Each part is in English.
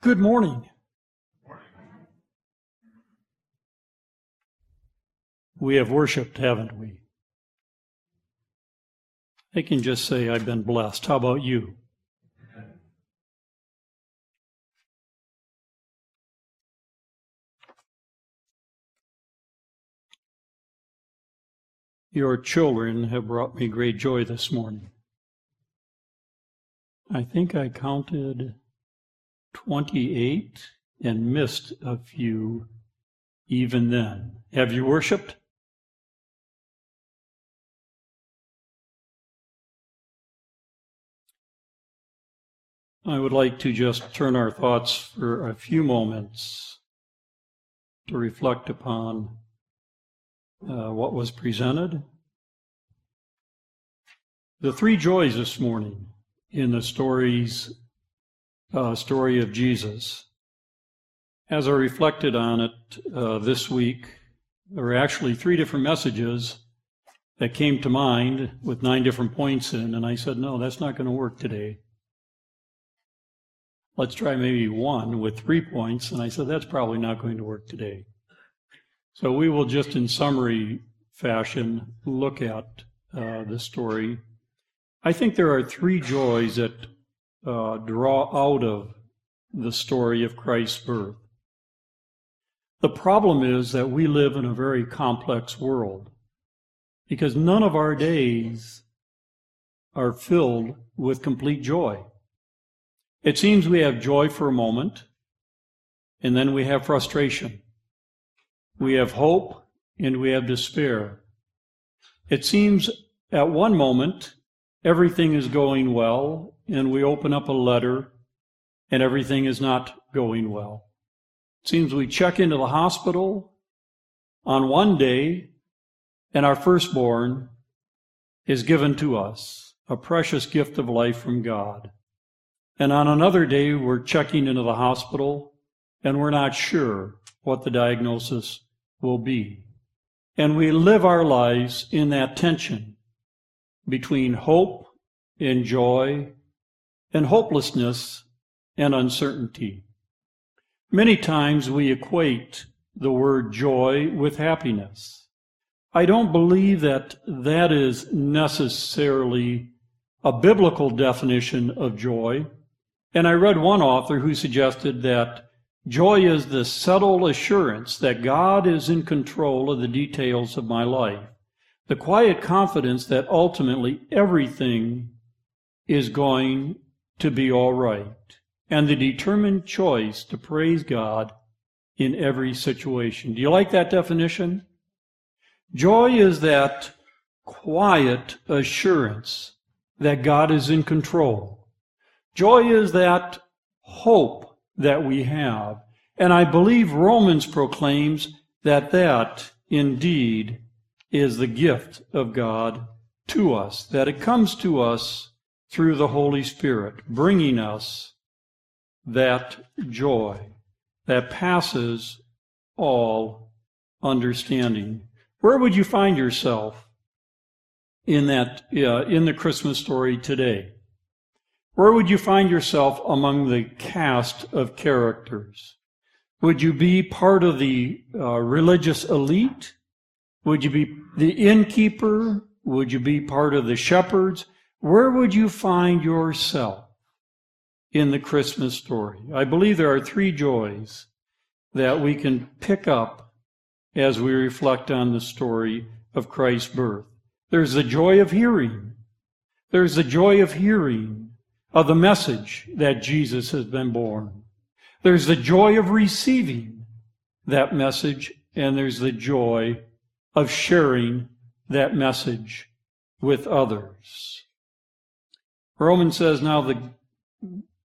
Good morning. We have worshiped, haven't we? I can just say I've been blessed. How about you? Your children have brought me great joy this morning. I think I counted 28 and missed a few even then. Have you worshiped? I would like to just turn our thoughts for a few moments to reflect upon uh, what was presented. The three joys this morning in the stories uh, story of Jesus. As I reflected on it uh, this week, there were actually three different messages that came to mind with nine different points in, and I said, no, that's not going to work today. Let's try maybe one with three points, and I said, that's probably not going to work today. So we will just in summary fashion look at uh, the story. I think there are three joys that uh, draw out of the story of Christ's birth. The problem is that we live in a very complex world because none of our days are filled with complete joy. It seems we have joy for a moment, and then we have frustration. We have hope, and we have despair. It seems at one moment everything is going well, and we open up a letter and everything is not going well. It seems we check into the hospital on one day and our firstborn is given to us, a precious gift of life from God. And on another day, we're checking into the hospital and we're not sure what the diagnosis will be. And we live our lives in that tension between hope and joy and hopelessness and uncertainty. Many times we equate the word joy with happiness. I don't believe that that is necessarily a biblical definition of joy. And I read one author who suggested that joy is the subtle assurance that God is in control of the details of my life, the quiet confidence that ultimately everything is going to be all right, and the determined choice to praise God in every situation. Do you like that definition? Joy is that quiet assurance that God is in control. Joy is that hope that we have. And I believe Romans proclaims that that indeed is the gift of God to us, that it comes to us through the Holy Spirit, bringing us that joy that passes all understanding. Where would you find yourself in that uh, in the Christmas story today? Where would you find yourself among the cast of characters? Would you be part of the uh, religious elite? Would you be the innkeeper? Would you be part of the shepherds? Where would you find yourself in the Christmas story? I believe there are three joys that we can pick up as we reflect on the story of Christ's birth. There's the joy of hearing. There's the joy of hearing of the message that Jesus has been born. There's the joy of receiving that message, and there's the joy of sharing that message with others. Romans says, now the,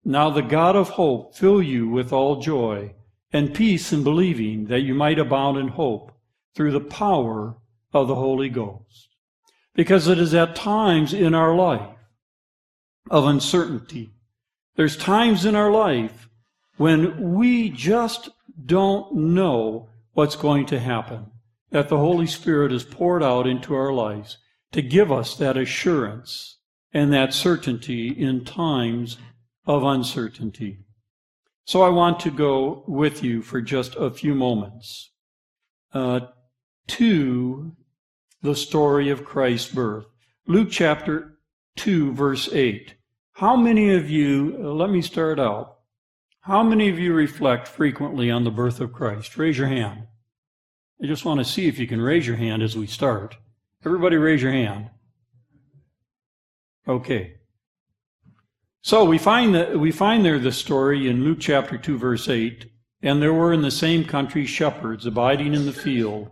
now the God of hope fill you with all joy and peace in believing that you might abound in hope through the power of the Holy Ghost. Because it is at times in our life of uncertainty. There's times in our life when we just don't know what's going to happen. That the Holy Spirit is poured out into our lives to give us that assurance and that certainty in times of uncertainty. So I want to go with you for just a few moments uh, to the story of Christ's birth. Luke chapter 2, verse 8. How many of you, uh, let me start out. How many of you reflect frequently on the birth of Christ? Raise your hand. I just want to see if you can raise your hand as we start. Everybody raise your hand. Okay. So we find that we find there the story in Luke chapter 2 verse 8, and there were in the same country shepherds abiding in the field,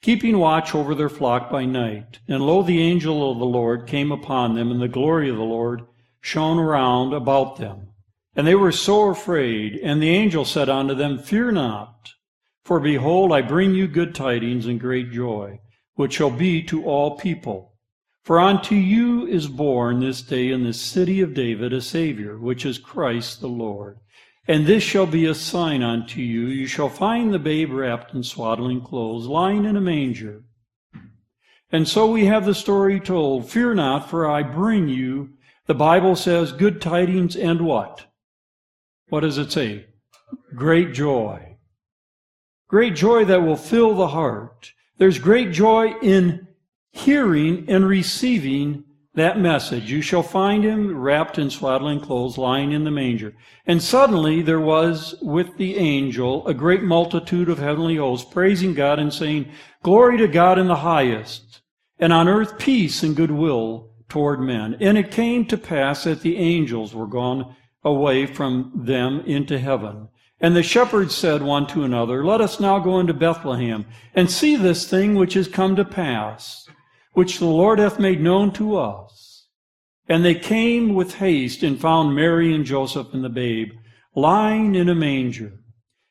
keeping watch over their flock by night. And lo the angel of the Lord came upon them, and the glory of the Lord shone around about them. And they were so afraid, and the angel said unto them, Fear not, for behold, I bring you good tidings and great joy, which shall be to all people. For unto you is born this day in the city of David a Savior, which is Christ the Lord. And this shall be a sign unto you. You shall find the babe wrapped in swaddling clothes, lying in a manger. And so we have the story told. Fear not, for I bring you, the Bible says, good tidings and what? What does it say? Great joy. Great joy that will fill the heart. There's great joy in hearing and receiving that message. You shall find him wrapped in swaddling clothes, lying in the manger. And suddenly there was with the angel a great multitude of heavenly hosts, praising God and saying, Glory to God in the highest, and on earth peace and goodwill toward men. And it came to pass that the angels were gone away from them into heaven. And the shepherds said one to another, Let us now go into Bethlehem and see this thing which has come to pass which the Lord hath made known to us. And they came with haste and found Mary and Joseph and the babe lying in a manger.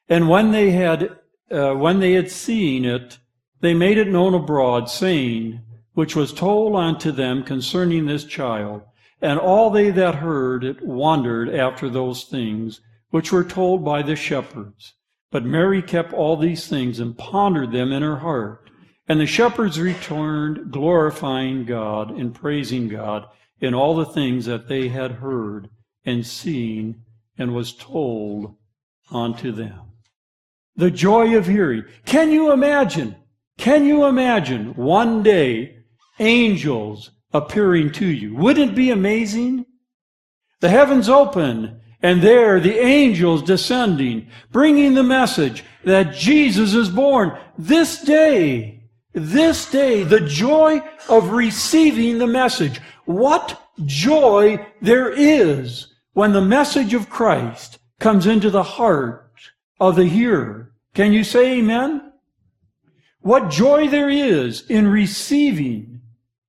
And when they had, uh, when they had seen it, they made it known abroad, saying, which was told unto them concerning this child. And all they that heard it wondered after those things which were told by the shepherds. But Mary kept all these things and pondered them in her heart. And the shepherds returned, glorifying God and praising God in all the things that they had heard and seen and was told unto them. The joy of hearing. Can you imagine? Can you imagine one day angels appearing to you? Wouldn't it be amazing? The heavens open and there the angels descending, bringing the message that Jesus is born this day. This day, the joy of receiving the message. What joy there is when the message of Christ comes into the heart of the hearer. Can you say amen? What joy there is in receiving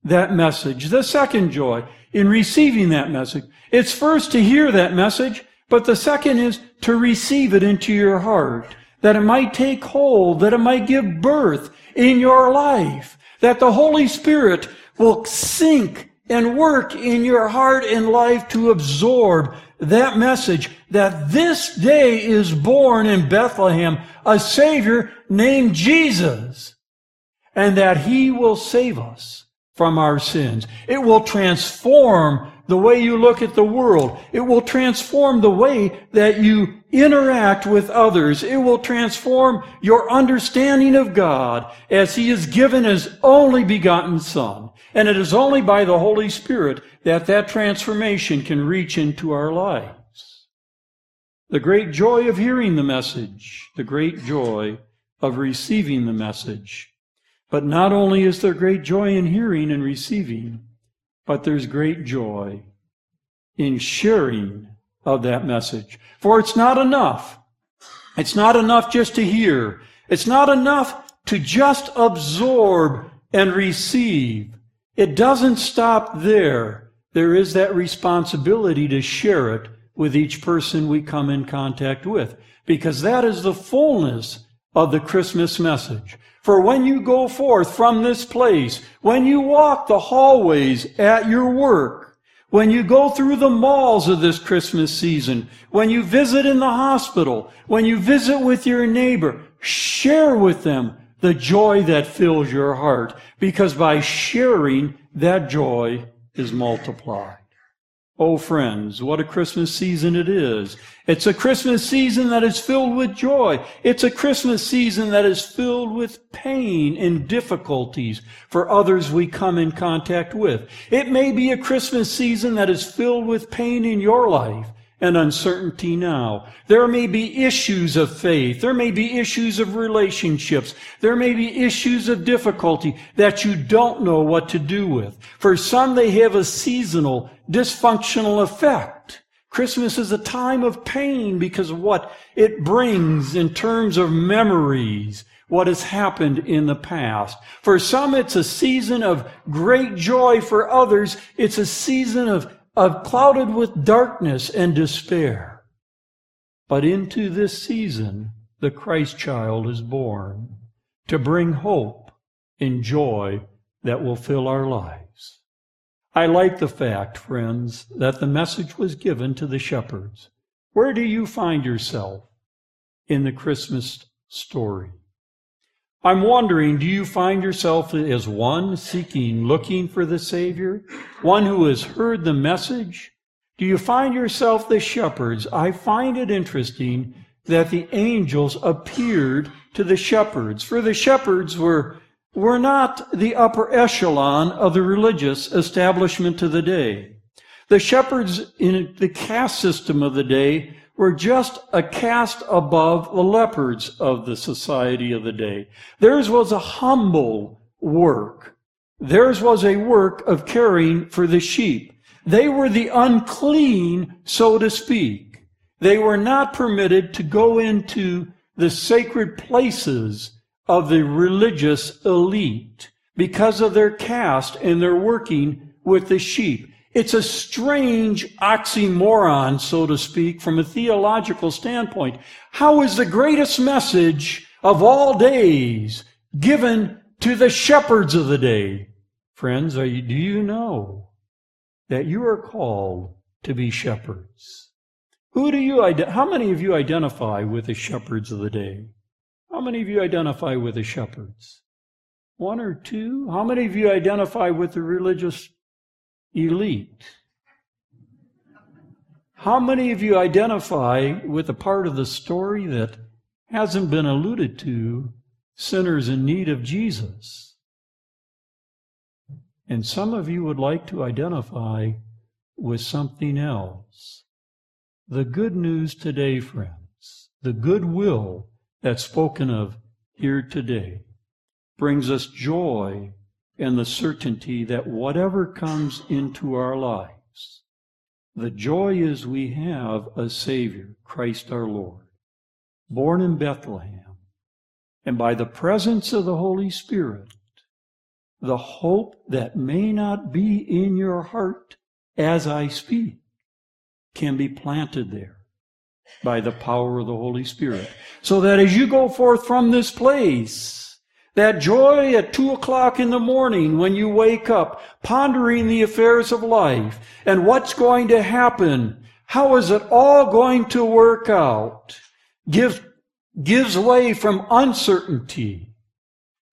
that message. The second joy in receiving that message. It's first to hear that message, but the second is to receive it into your heart that it might take hold, that it might give birth in your life, that the Holy Spirit will sink and work in your heart and life to absorb that message that this day is born in Bethlehem a Savior named Jesus and that He will save us from our sins. It will transform the way you look at the world. It will transform the way that you interact with others. It will transform your understanding of God as He has given His only begotten Son. And it is only by the Holy Spirit that that transformation can reach into our lives. The great joy of hearing the message, the great joy of receiving the message. But not only is there great joy in hearing and receiving, but there's great joy in sharing of that message. For it's not enough. It's not enough just to hear. It's not enough to just absorb and receive. It doesn't stop there. There is that responsibility to share it with each person we come in contact with, because that is the fullness of the Christmas message. For when you go forth from this place, when you walk the hallways at your work, when you go through the malls of this Christmas season, when you visit in the hospital, when you visit with your neighbor, share with them the joy that fills your heart, because by sharing, that joy is multiplied. Oh, friends, what a Christmas season it is. It's a Christmas season that is filled with joy. It's a Christmas season that is filled with pain and difficulties for others we come in contact with. It may be a Christmas season that is filled with pain in your life and uncertainty now. There may be issues of faith. There may be issues of relationships. There may be issues of difficulty that you don't know what to do with. For some, they have a seasonal, dysfunctional effect. Christmas is a time of pain because of what it brings in terms of memories, what has happened in the past. For some, it's a season of great joy. For others, it's a season of of clouded with darkness and despair. But into this season, the Christ child is born to bring hope and joy that will fill our lives. I like the fact, friends, that the message was given to the shepherds. Where do you find yourself in the Christmas story? I'm wondering, do you find yourself as one seeking, looking for the Savior? One who has heard the message? Do you find yourself the shepherds? I find it interesting that the angels appeared to the shepherds, for the shepherds were, were not the upper echelon of the religious establishment of the day. The shepherds in the caste system of the day were just a caste above the leopards of the society of the day. Theirs was a humble work. Theirs was a work of caring for the sheep. They were the unclean, so to speak. They were not permitted to go into the sacred places of the religious elite because of their caste and their working with the sheep. It's a strange oxymoron, so to speak, from a theological standpoint. How is the greatest message of all days given to the shepherds of the day? Friends, you, do you know that you are called to be shepherds? Who do you, how many of you identify with the shepherds of the day? How many of you identify with the shepherds? One or two? How many of you identify with the religious elite. How many of you identify with a part of the story that hasn't been alluded to, sinners in need of Jesus? And some of you would like to identify with something else. The good news today, friends, the goodwill that's spoken of here today, brings us joy and the certainty that whatever comes into our lives, the joy is we have a Savior, Christ our Lord, born in Bethlehem, and by the presence of the Holy Spirit, the hope that may not be in your heart as I speak can be planted there by the power of the Holy Spirit. So that as you go forth from this place, that joy at two o'clock in the morning when you wake up, pondering the affairs of life and what's going to happen. How is it all going to work out? Give, gives way from uncertainty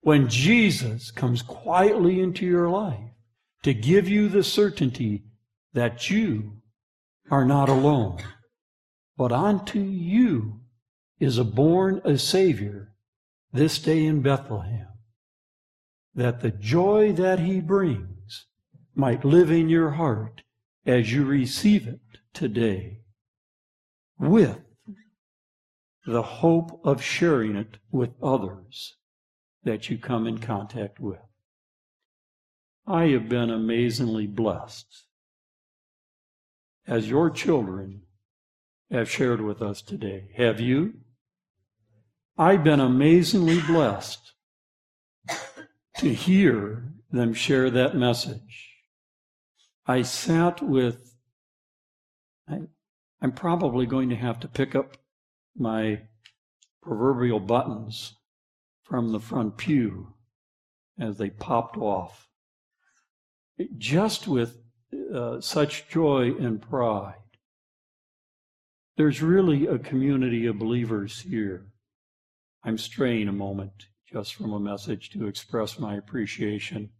when Jesus comes quietly into your life to give you the certainty that you are not alone, but unto you is a born a Savior this day in Bethlehem, that the joy that he brings might live in your heart as you receive it today with the hope of sharing it with others that you come in contact with. I have been amazingly blessed as your children have shared with us today. Have you? I've been amazingly blessed to hear them share that message. I sat with, I, am probably going to have to pick up my proverbial buttons from the front pew as they popped off. Just with uh, such joy and pride. There's really a community of believers here I'm straying a moment just from a message to express my appreciation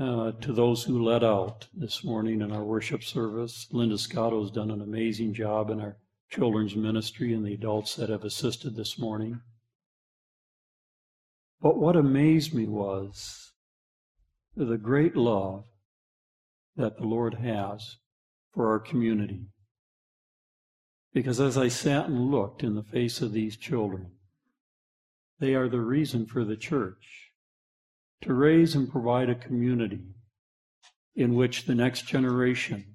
uh, to those who led out this morning in our worship service. Linda Scotto has done an amazing job in our children's ministry and the adults that have assisted this morning. But what amazed me was the great love that the Lord has for our community. Because as I sat and looked in the face of these children, they are the reason for the church to raise and provide a community in which the next generation,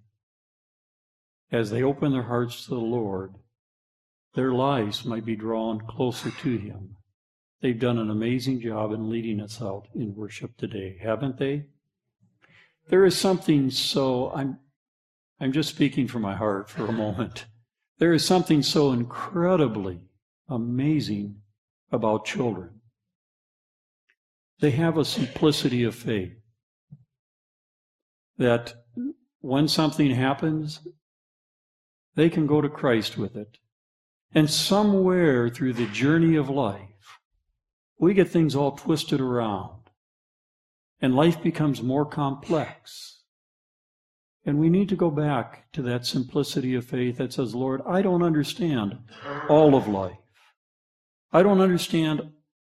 as they open their hearts to the Lord, their lives might be drawn closer to Him. They've done an amazing job in leading us out in worship today, haven't they? There is something so, I'm, I'm just speaking from my heart for a moment. There is something so incredibly amazing about children. They have a simplicity of faith that when something happens, they can go to Christ with it. And somewhere through the journey of life, we get things all twisted around. And life becomes more complex. And we need to go back to that simplicity of faith that says, Lord, I don't understand all of life. I don't understand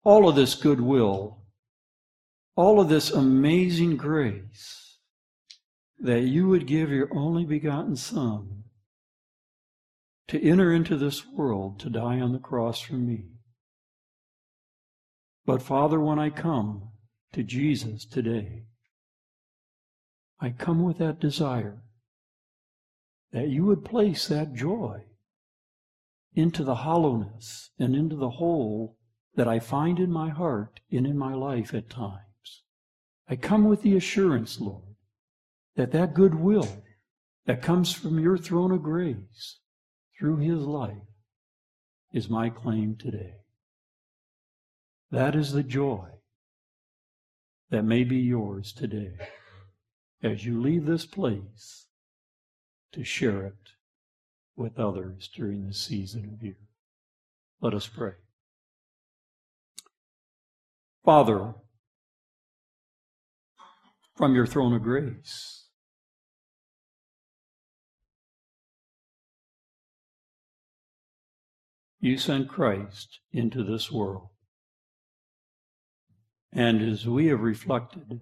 all of this goodwill, all of this amazing grace that you would give your only begotten Son to enter into this world to die on the cross for me. But Father, when I come to Jesus today, I come with that desire that you would place that joy into the hollowness and into the hole that I find in my heart and in my life at times. I come with the assurance, Lord, that that goodwill that comes from your throne of grace through his life is my claim today. That is the joy that may be yours today as you leave this place to share it with others during this season of year. Let us pray. Father, from your throne of grace, you sent Christ into this world. And as we have reflected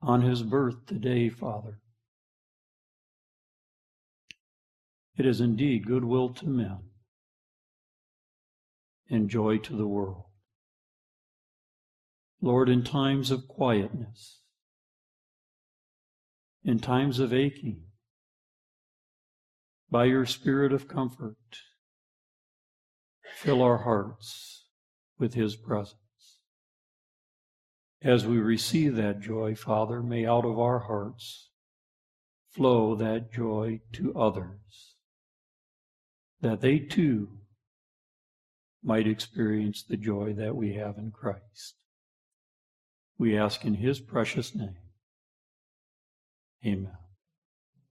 on his birth today, Father, It is indeed goodwill to men and joy to the world. Lord, in times of quietness, in times of aching, by your spirit of comfort, fill our hearts with his presence. As we receive that joy, Father, may out of our hearts flow that joy to others that they too might experience the joy that we have in Christ. We ask in his precious name. Amen.